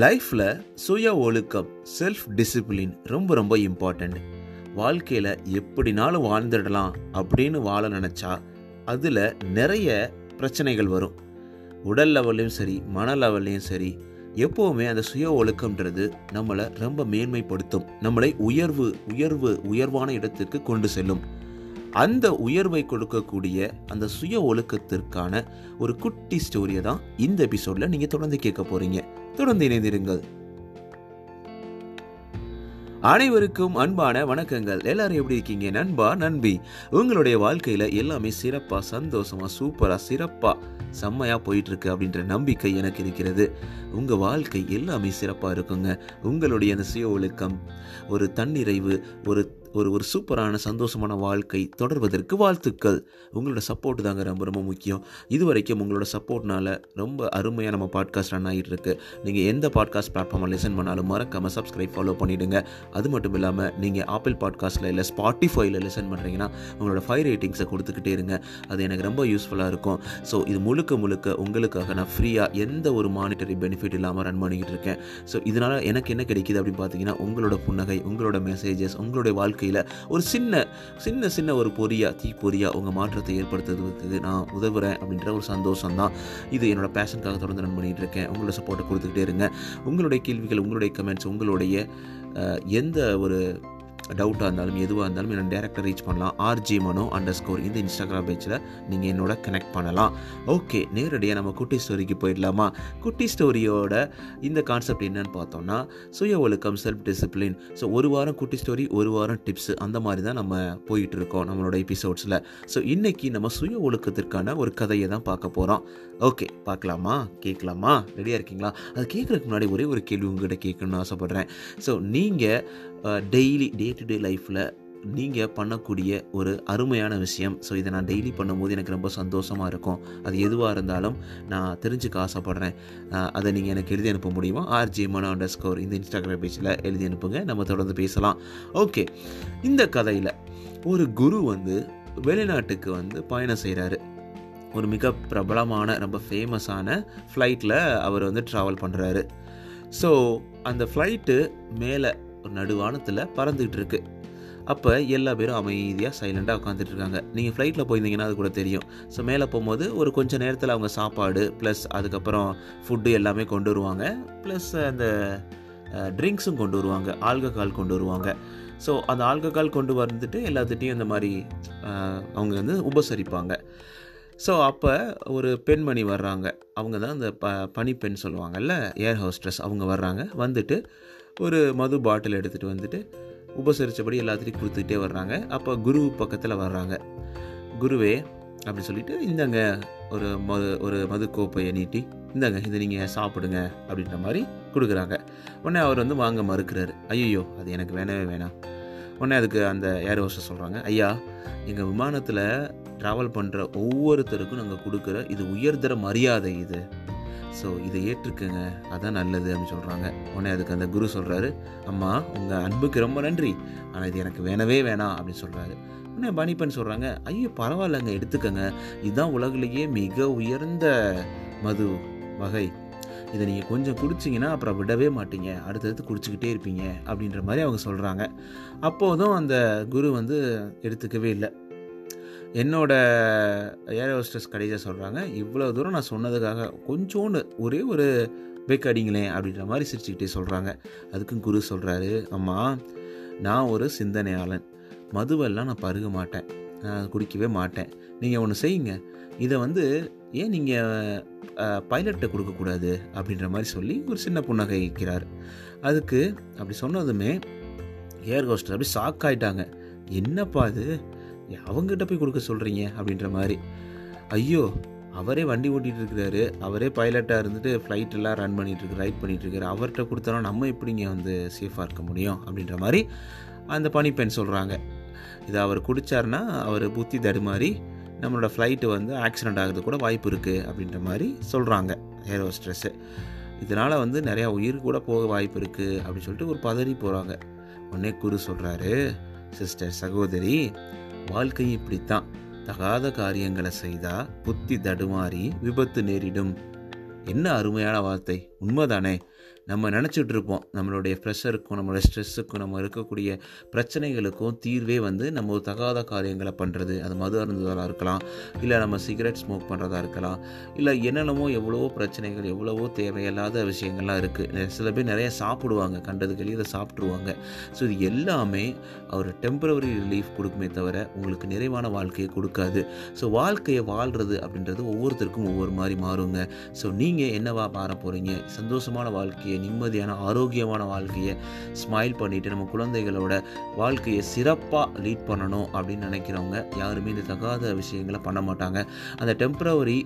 லைஃப்பில் சுய ஒழுக்கம் செல்ஃப் டிசிப்ளின் ரொம்ப ரொம்ப இம்பார்ட்டண்ட் வாழ்க்கையில் எப்படினாலும் வாழ்ந்துடலாம் அப்படின்னு வாழ நினச்சா அதில் நிறைய பிரச்சனைகள் வரும். உடல் லெவல்லையும் சரி மன லெவல்லையும் சரி எப்போவுமே அந்த சுய ஒழுக்கம்ன்றது நம்மளை ரொம்ப மேன்மைப்படுத்தும். நம்மளை உயர்வு உயர்வு உயர்வான இடத்திற்கு கொண்டு செல்லும். அந்த உயர்வை கொடுக்கக்கூடிய அந்த சுய ஒழுக்கத்திற்கான ஒரு குட்டி ஸ்டோரியை தான் இந்த எபிசோடில் நீங்கள் தொடர்ந்து கேட்க போகிறீங்க தொடர்ந்து இணைந்திருங்கள். அனைவருக்கும் அன்பான வணக்கங்கள். எல்லாரும் எப்படி இருக்கீங்க? நண்பா நண்பி. உங்களுடைய வாழ்க்கையில் எல்லாமே சிறப்பாக சந்தோஷமாக சூப்பராக சிறப்பாக செம்மையாக போயிட்டுருக்கு அப்படின்ற நம்பிக்கை எனக்கு இருக்கிறது. உங்கள் வாழ்க்கை எல்லாமே சிறப்பாக இருக்குங்க. உங்களுடைய அந்த சுய ஒழுக்கம் ஒரு தன்னிறைவு ஒரு ஒரு ஒரு சூப்பரான சந்தோஷமான வாழ்க்கை தொடர்வதற்கு வாழ்த்துக்கள். உங்களோட சப்போர்ட் தாங்க ரொம்ப ரொம்ப முக்கியம். இது வரைக்கும் உங்களோட சப்போர்ட்னால ரொம்ப அருமையாக நம்ம பாட்காஸ்ட் ரன் ஆகிட்டு இருக்கு நீங்கள் எந்த பாட்காஸ்ட் பிளாட்ஃபார்மில் லிசன் பண்ணாலும் மறக்காமல் சப்ஸ்கிரைப் ஃபாலோ பண்ணிவிடுங்க அது மட்டும் இல்லாமல் நீங்கள் ஆப்பிள் பாட்காஸ்ட்டில் இல்லை ஸ்பாட்டிஃபைல லிசன் பண்ணுறீங்கன்னா உங்களோட ஃபைவ் ரேட்டிங்ஸை கொடுத்துக்கிட்டே இருங்க. அது எனக்கு ரொம்ப யூஸ்ஃபுல்லாக இருக்கும். ஸோ இது முழுக்க முழுக்க உங்களுக்காக நான் ஃப்ரீயாக எந்த ஒரு மானிட்டரி பெனிஃபிட் இல்லாமல் ரன் பண்ணிக்கிட்டு இருக்கேன் ஸோ இதனால் எனக்கு என்ன கிடைக்கிது அப்படின்னு பார்த்தீங்கன்னா உங்களோட புன்னகை உங்களோட மெசேஜஸ் உங்களுடைய வாழ்க்கையில் ஒரு சின்ன சின்ன சின்ன ஒரு பொறியா தீ பொறியா உங்கள் மாற்றத்தை ஏற்படுத்துறதுக்கு நான் உதவுறேன் அப்படின்ற ஒரு சந்தோஷம் தான் இது என்னோட பேஷனுக்காக தொடர்ந்து ரன் பண்ணிகிட்டு இருக்கேன். உங்களோட சப்போர்ட்டை கொடுத்துக்கிட்டே இருங்க. உங்களுடைய கேள்விகள் உங்களுடைய கமெண்ட்ஸ் உங்களுடைய எந்த ஒரு டவுட்டாக இருந்தாலும் எதுவாக இருந்தாலும் என்னோட டேரக்டர் ரீச் பண்ணலாம். ஆர்ஜி மனோ அண்டர் ஸ்கோர் இந்த இன்ஸ்டாகிராம் பேஜில் நீங்கள் என்னோட கனெக்ட் பண்ணலாம். ஓகே நேரடியாக நம்ம குட்டி ஸ்டோரிக்கு போயிடலாமா? குட்டி ஸ்டோரியோட இந்த கான்செப்ட் என்னன்னு பார்த்தோம்னா சுய ஒழுக்கம் செல்ஃப் டிசிப்ளின் ஸோ ஒரு வாரம் குட்டி ஸ்டோரி ஒரு வாரம் டிப்ஸ் அந்த மாதிரி தான் நம்ம போயிட்டு இருக்கோம் நம்மளோட எபிசோட்ஸில் ஸோ இன்றைக்கி நம்ம சுய ஒழுக்கத்திற்கான ஒரு கதையை தான் பார்க்க போகிறோம் ஓகே பார்க்கலாமா? கேட்கலாமா? ரெடியாக இருக்கீங்களா? அது கேட்குறதுக்கு முன்னாடி ஒரே ஒரு கேள்வி உங்ககிட்ட கேட்கணும்னு ஆசைப்பட்றேன். ஸோ நீங்கள் டெய்லி டே டு டே லைஃப்பில் நீங்கள் பண்ணக்கூடிய ஒரு அருமையான விஷயம். ஸோ இதை நான் டெய்லி பண்ணும்போது எனக்கு ரொம்ப சந்தோஷமாக இருக்கும். அது எதுவாக இருந்தாலும் நான் தெரிஞ்சுக்க ஆசைப்பட்றேன். அதை நீங்கள் எனக்கு எழுதி அனுப்ப முடியுமா? ஆர்ஜி மனோ அண்டர் ஸ்கோர் இந்த இன்ஸ்டாகிராம் பேஜில் எழுதி அனுப்புங்க. நம்ம தொடர்ந்து பேசலாம். ஓகே இந்த கதையில் ஒரு குரு வந்து வெளிநாட்டுக்கு வந்து பயணம் செய்கிறாரு ஒரு மிக பிரபலமான ரொம்ப ஃபேமஸான ஃப்ளைட்டில் அவர் வந்து ட்ராவல் பண்ணுறாரு ஸோ அந்த ஃப்ளைட்டு மேலே நடுவானத்தில் பறந்துக்கிட்டு இருக்கு அப்போ எல்லா பேரும் அமைதியாக சைலண்டாக உட்காந்துட்டு இருக்காங்க நீங்கள் ஃப்ளைட்டில் போயிருந்தீங்கன்னா அது கூட தெரியும். ஸோ மேலே போகும்போது ஒரு கொஞ்சம் நேரத்தில் அவங்க சாப்பாடு ப்ளஸ் அதுக்கப்புறம் ஃபுட்டு எல்லாமே கொண்டு வருவாங்க. ப்ளஸ் அந்த ட்ரிங்க்ஸும் கொண்டு வருவாங்க. ஆல்கஹால் கொண்டு வருவாங்க. ஸோ அந்த ஆல்கஹால் கொண்டு வந்துட்டு எல்லாத்துட்டையும் இந்த மாதிரி அவங்க வந்து உபசரிப்பாங்க. ஸோ அப்போ ஒரு பெண்மணி வர்றாங்க. அவங்க தான் அந்த ப பனிப்பெண் சொல்லுவாங்கல்ல ஏர் ஹோஸ்ட்ரஸ் அவங்க வர்றாங்க. வந்துட்டு ஒரு மது பாட்டில் எடுத்துகிட்டு வந்துட்டு உபசரித்தபடி எல்லாத்துலேயும் கொடுத்துக்கிட்டே வர்றாங்க. அப்போ குரு பக்கத்தில் வர்றாங்க. குருவே அப்படி சொல்லிட்டு இந்தாங்க ஒரு மது ஒரு மது கோப்பையை நீட்டி இந்தாங்க இதை நீங்கள் சாப்பிடுங்க அப்படின்ற மாதிரி கொடுக்குறாங்க. உடனே அவர் வந்து வாங்க மறுக்கிறாரு. ஐயோ அது எனக்கு வேணவே வேணாம். உடனே அதுக்கு அந்த ஏர் ஹோஸ்டர் சொல்கிறாங்க ஐயா எங்கள் விமானத்தில் ட்ராவல் பண்ணுற ஒவ்வொருத்தருக்கும் நாங்கள் கொடுக்குற இது உயர்தர மரியாதை இது. ஸோ இதை ஏற்றுக்கங்க. அதான் நல்லது அப்படின்னு சொல்கிறாங்க உடனே அதுக்கு அந்த குரு சொல்கிறாரு அம்மா உங்கள் அன்புக்கு ரொம்ப நன்றி. ஆனால் இது எனக்கு வேணவே வேணாம் அப்படின்னு சொல்கிறாரு உடனே பனிப்பன் சொல்கிறாங்க ஐயோ பரவாயில்லைங்க எடுத்துக்கங்க. இதுதான் உலகிலேயே மிக உயர்ந்த மது வகை. இதை நீங்கள் கொஞ்சம் குடிச்சிங்கன்னா அப்புறம் விடவே மாட்டீங்க. அடுத்தடுத்து குடிச்சிக்கிட்டே இருப்பீங்க அப்படின்ற மாதிரி அவங்க சொல்கிறாங்க அப்போதும் அந்த குரு வந்து எடுத்துக்கவே இல்லை. என்னோட ஏர் ஹோஸ்டஸ் கடைசியாக சொல்கிறாங்க இவ்வளோ தூரம் நான் சொன்னதுக்காக கொஞ்சோண்டு ஒரே ஒரு பெக் அடிங்களேன் அப்படின்ற மாதிரி சிரிச்சுக்கிட்டே சொல்கிறாங்க அதுக்கும் குரு சொல்கிறாரு அம்மா நான் ஒரு சிந்தனையாளன். மதுவெல்லாம் நான் பருக மாட்டேன். நான் குடிக்கவே மாட்டேன். நீங்கள் ஒன்று செய்யுங்க. இதை வந்து ஏன் நீங்கள் பைலட்டை கொடுக்கக்கூடாது? அப்படின்ற மாதிரி சொல்லி ஒரு சின்ன புன்னகை இருக்கிறார் அதுக்கு அப்படி சொன்னதுமே ஏர் ஹோஸ்டர் அப்படி ஷாக் ஆயிட்டாங்க. என்னப்பா இது? அவங்ககிட்ட போய் கொடுக்க சொல்கிறீங்க அப்படின்ற மாதிரி. ஐயோ அவரே வண்டி ஓட்டிகிட்டு இருக்கிறாரு. அவரே பைலட்டாக இருந்துட்டு ஃப்ளைட் எல்லாம் ரன் பண்ணிகிட்ருக்கு ரைட் பண்ணிகிட்ருக்காரு அவர்கிட்ட கொடுத்தாலும் நம்ம எப்படிங்க வந்து சேஃபாக இருக்க முடியும் அப்படின்ற மாதிரி அந்த பனிப்பெண் சொல்கிறாங்க இதை அவர் குடிச்சாருன்னா அவர் புத்தி தடுமாறி நம்மளோட ஃப்ளைட்டு வந்து ஆக்சிடெண்ட் ஆகிறது கூட வாய்ப்பு இருக்குது அப்படின்ற மாதிரி சொல்கிறாங்க ஏரோ ஸ்ட்ரெஸ்ஸு இதனால் வந்து நிறையா உயிர் கூட போக வாய்ப்பு இருக்குது அப்படின்னு சொல்லிட்டு ஒரு பதறி போகிறாங்க உடனே குரு சொல்கிறாரு சிஸ்டர் சகோதரி வாழ்க்கை இப்படித்தான். தகாத காரியங்களை செய்தா புத்தி தடுமாறி விபத்து நேரிடும். என்ன அருமையான வார்த்தை. உண்மைதானே? நம்ம நினச்சிட்டு இருப்போம் நம்மளுடைய ப்ரெஷருக்கும் நம்மளுடைய ஸ்ட்ரெஸ்ஸுக்கும் நம்ம இருக்கக்கூடிய பிரச்சனைகளுக்கும் தீர்வே வந்து நம்ம ஒரு தகாத காரியங்களை பண்ணுறது அது மது அருந்துதலாக இருக்கலாம். இல்லை நம்ம சிகரெட் ஸ்மோக் பண்ணுறதா இருக்கலாம். இல்லை என்னென்னமோ எவ்வளவோ பிரச்சனைகள் எவ்வளவோ தேவையில்லாத விஷயங்கள்லாம் இருக்குது சில பேர் நிறைய சாப்பிடுவாங்க. கண்டது வெளியே அதை சாப்பிட்ருவாங்க ஸோ இது எல்லாமே ஒரு டெம்பரவரி ரிலீஃப் கொடுக்குமே தவிர உங்களுக்கு நிறைவான வாழ்க்கையை கொடுக்காது. ஸோ வாழ்க்கையை வாழ்கிறது அப்படின்றது ஒவ்வொருத்தருக்கும் ஒவ்வொரு மாதிரி மாறுங்க. ஸோ நீங்கள் என்னவா மாற போகிறீங்க சந்தோஷமான வாழ்க்கையை நிம்மதியான ஆரோக்கியமான வாழ்க்கையை ஸ்மைல் பண்ணிவிட்டு நம்ம குழந்தைகளோட வாழ்க்கையை சிறப்பாக லீட் பண்ணணும் அப்படின்னு நினைக்கிறவங்க யாருமே இந்த தகாத விஷயங்களை பண்ண மாட்டாங்க. அந்த டெம்பரவரி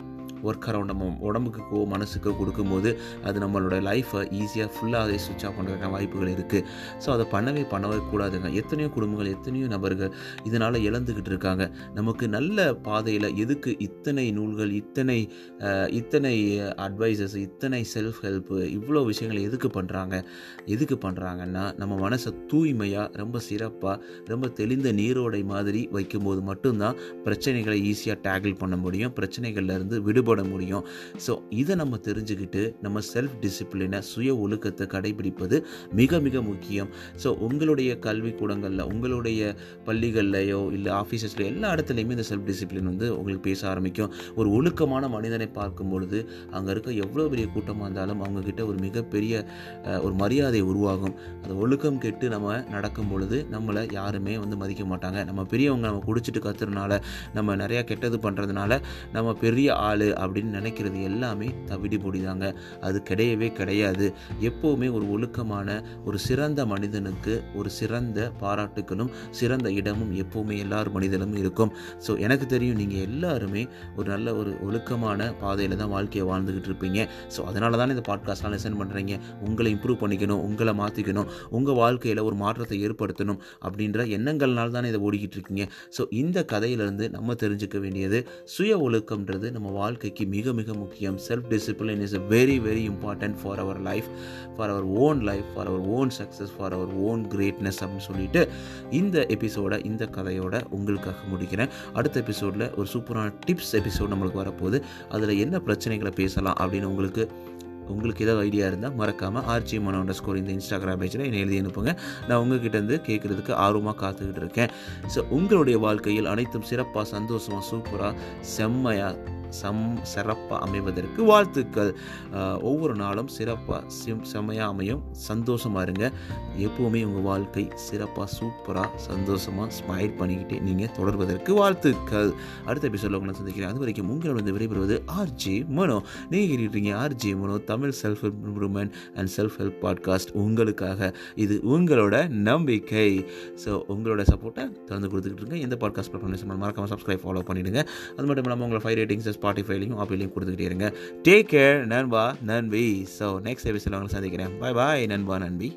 ஒர்க் அரவுண்ட் நம்ம உடம்புக்கோ மனசுக்கோ கொடுக்கும்போது அது நம்மளோட லைஃப்பை ஈஸியாக ஃபுல்லாக அதை சுவிட்ச் ஆஃப் பண்ணுறதுக்கான வாய்ப்புகள் இருக்குது ஸோ அதை பண்ணவே பண்ணவே கூடாதுங்க. எத்தனையோ குடும்பங்கள் எத்தனையோ நபர்கள் இதனால் இழந்துக்கிட்டு இருக்காங்க. நமக்கு நல்ல பாதையில் எதுக்கு இத்தனை நூல்கள் இத்தனை இத்தனை அட்வைசஸ் இத்தனை செல்ஃப் ஹெல்ப்பு இவ்வளோ விஷயங்கள் எதுக்கு பண்ணுறாங்க எதுக்கு பண்ணுறாங்கன்னா நம்ம மனசை தூய்மையாக ரொம்ப சிறப்பாக ரொம்ப தெளிந்த நீரோடை மாதிரி வைக்கும்போது மட்டும்தான் பிரச்சனைகளை ஈஸியாக டேக்கிள் பண்ண முடியும். பிரச்சனைகள்லேருந்து விடுபட முடியும். ஸோ இதை நம்ம தெரிஞ்சுக்கிட்டு நம்ம செல்ஃப் டிசிப்ளினை சுய ஒழுக்கத்தை கடைபிடிப்பது மிக மிக முக்கியம். ஸோ உங்களுடைய கல்விக்கூடங்களில் உங்களுடைய பள்ளிகள்லையோ இல்லை ஆஃபீஸஸ்லையோ எல்லா இடத்துலையுமே இந்த செல்ஃப் டிசிப்ளின் வந்து உங்களுக்கு பேச ஆரம்பிக்கும். ஒரு ஒழுக்கமான மனிதனை பார்க்கும் பொழுது அங்கே இருக்க எவ்வளோ பெரிய கூட்டமாக இருந்தாலும் அவங்கக்கிட்ட ஒரு மிகப்பெரிய ஒரு மரியாதை உருவாகும். அந்த ஒழுக்கம் கெட்டு நம்ம நடக்கும் பொழுது நம்மளை யாருமே வந்து மதிக்க மாட்டாங்க. நம்ம பெரியவங்க நம்ம குடிச்சிட்டு கத்துறதுனால நம்ம நிறையா கெட்டது பண்ணுறதுனால நம்ம பெரிய ஆள் அப்படின்னு நினைக்கிறது எல்லாமே தவிடி பொடிதாங்க அது கிடையவே கிடையாது. எப்போவுமே ஒரு ஒழுக்கமான ஒரு சிறந்த மனிதனுக்கு ஒரு சிறந்த பாராட்டுகளும் சிறந்த இடமும் எப்போவுமே எல்லார் மனிதனும் இருக்கும். ஸோ எனக்கு தெரியும் நீங்கள் எல்லாருமே ஒரு நல்ல ஒரு ஒழுக்கமான பாதையில் தான் வாழ்க்கையை வாழ்ந்துக்கிட்டு இருப்பீங்க. ஸோ அதனால தான் இந்த பாட்காஸ்ட்லாம் லெசன் பண்ணுறீங்க உங்களை இம்ப்ரூவ் பண்ணிக்கணும் உங்களை மாற்றிக்கணும் உங்கள் வாழ்க்கையில் ஒரு மாற்றத்தை ஏற்படுத்தணும் அப்படின்ற எண்ணங்கள்னால தானே இதை ஓடிக்கிட்டு இருக்கீங்க. ஸோ இந்த கதையிலேருந்து நம்ம தெரிஞ்சுக்க வேண்டியது சுய ஒழுக்கம்ன்றது நம்ம வாழ்க்கை வாழ்க்கைக்கு மிக மிக முக்கியம். Self discipline is a very very important for our life for our own life for our own success for our own greatness அப்படின்னு சொல்லிட்டு இந்த எபிசோட இந்த கதையோட உங்களுக்காக முடிக்கிறேன். அடுத்த எபிசோடில் ஒரு சூப்பரான டிப்ஸ் எபிசோட் நம்மளுக்கு வரப்போகுது. அதில் என்ன பிரச்சனைகளை பேசலாம் அப்படின்னு உங்களுக்கு உங்களுக்கு ஏதாவது ஐடியா இருந்தால் மறக்காமல் ஆர்ஜி மனோண்ட ஸ்கோர் இந்த இன்ஸ்டாகிராம் பேஜில் என்னை எழுதி அனுப்புங்க. நான் உங்ககிட்டேருந்து கேட்குறதுக்கு ஆர்வமாக காத்துக்கிட்டு இருக்கேன். ஸோ உங்களுடைய வாழ்க்கையில் அனைத்தும் சிறப்பாக சந்தோஷமாக சூப்பராக செம்மையாக சம் சிறப்பாக அமைவதற்கு வாழ்த்துக்கள். ஒவ்வொரு நாளும் சிறப்பாக சிம் செம்மையாக அமையும். சந்தோஷமாக இருங்க. எப்போவுமே உங்கள் வாழ்க்கை சிறப்பாக சூப்பராக சந்தோஷமாக ஸ்மைல் பண்ணிக்கிட்டே நீங்கள் தொடர்வதற்கு வாழ்த்துக்கள். அடுத்த எபிசோட உங்களை சந்திக்கிறேன். அது வரைக்கும் உங்களோட விரைபெறுவது ஆர்ஜி மனோ. நீங்கள் கேட்டுருக்கீங்க RJ Mano Tamil self improvement and self help podcast உங்களுக்காக இது உங்களோட நம்பிக்கை. ஸோ உங்களோட சப்போர்ட்டை தொடர்ந்து கொடுத்துக்கிட்டு இருங்க. எந்த பாட்காஸ்ட் பிளாட்ஃபார்ம் மறக்காமல் சப்ஸ்கிரைப் ஃபாலோ பண்ணிவிடுங்க அது மட்டும் இல்லாமல் உங்களை ஃபைவ் ரேட்டிங்ஸ் ஸ்பாட்டிஃபைலையும் ஆப்பிலையும் கொடுத்துக்கிட்டே இருங்க. டேக் கேர் நண்பா நன்பி ஸோ நெக்ஸ்ட் எபிசோட் உங்களை சந்திக்கிறேன். பாய் பாய் நண்பா நன்பி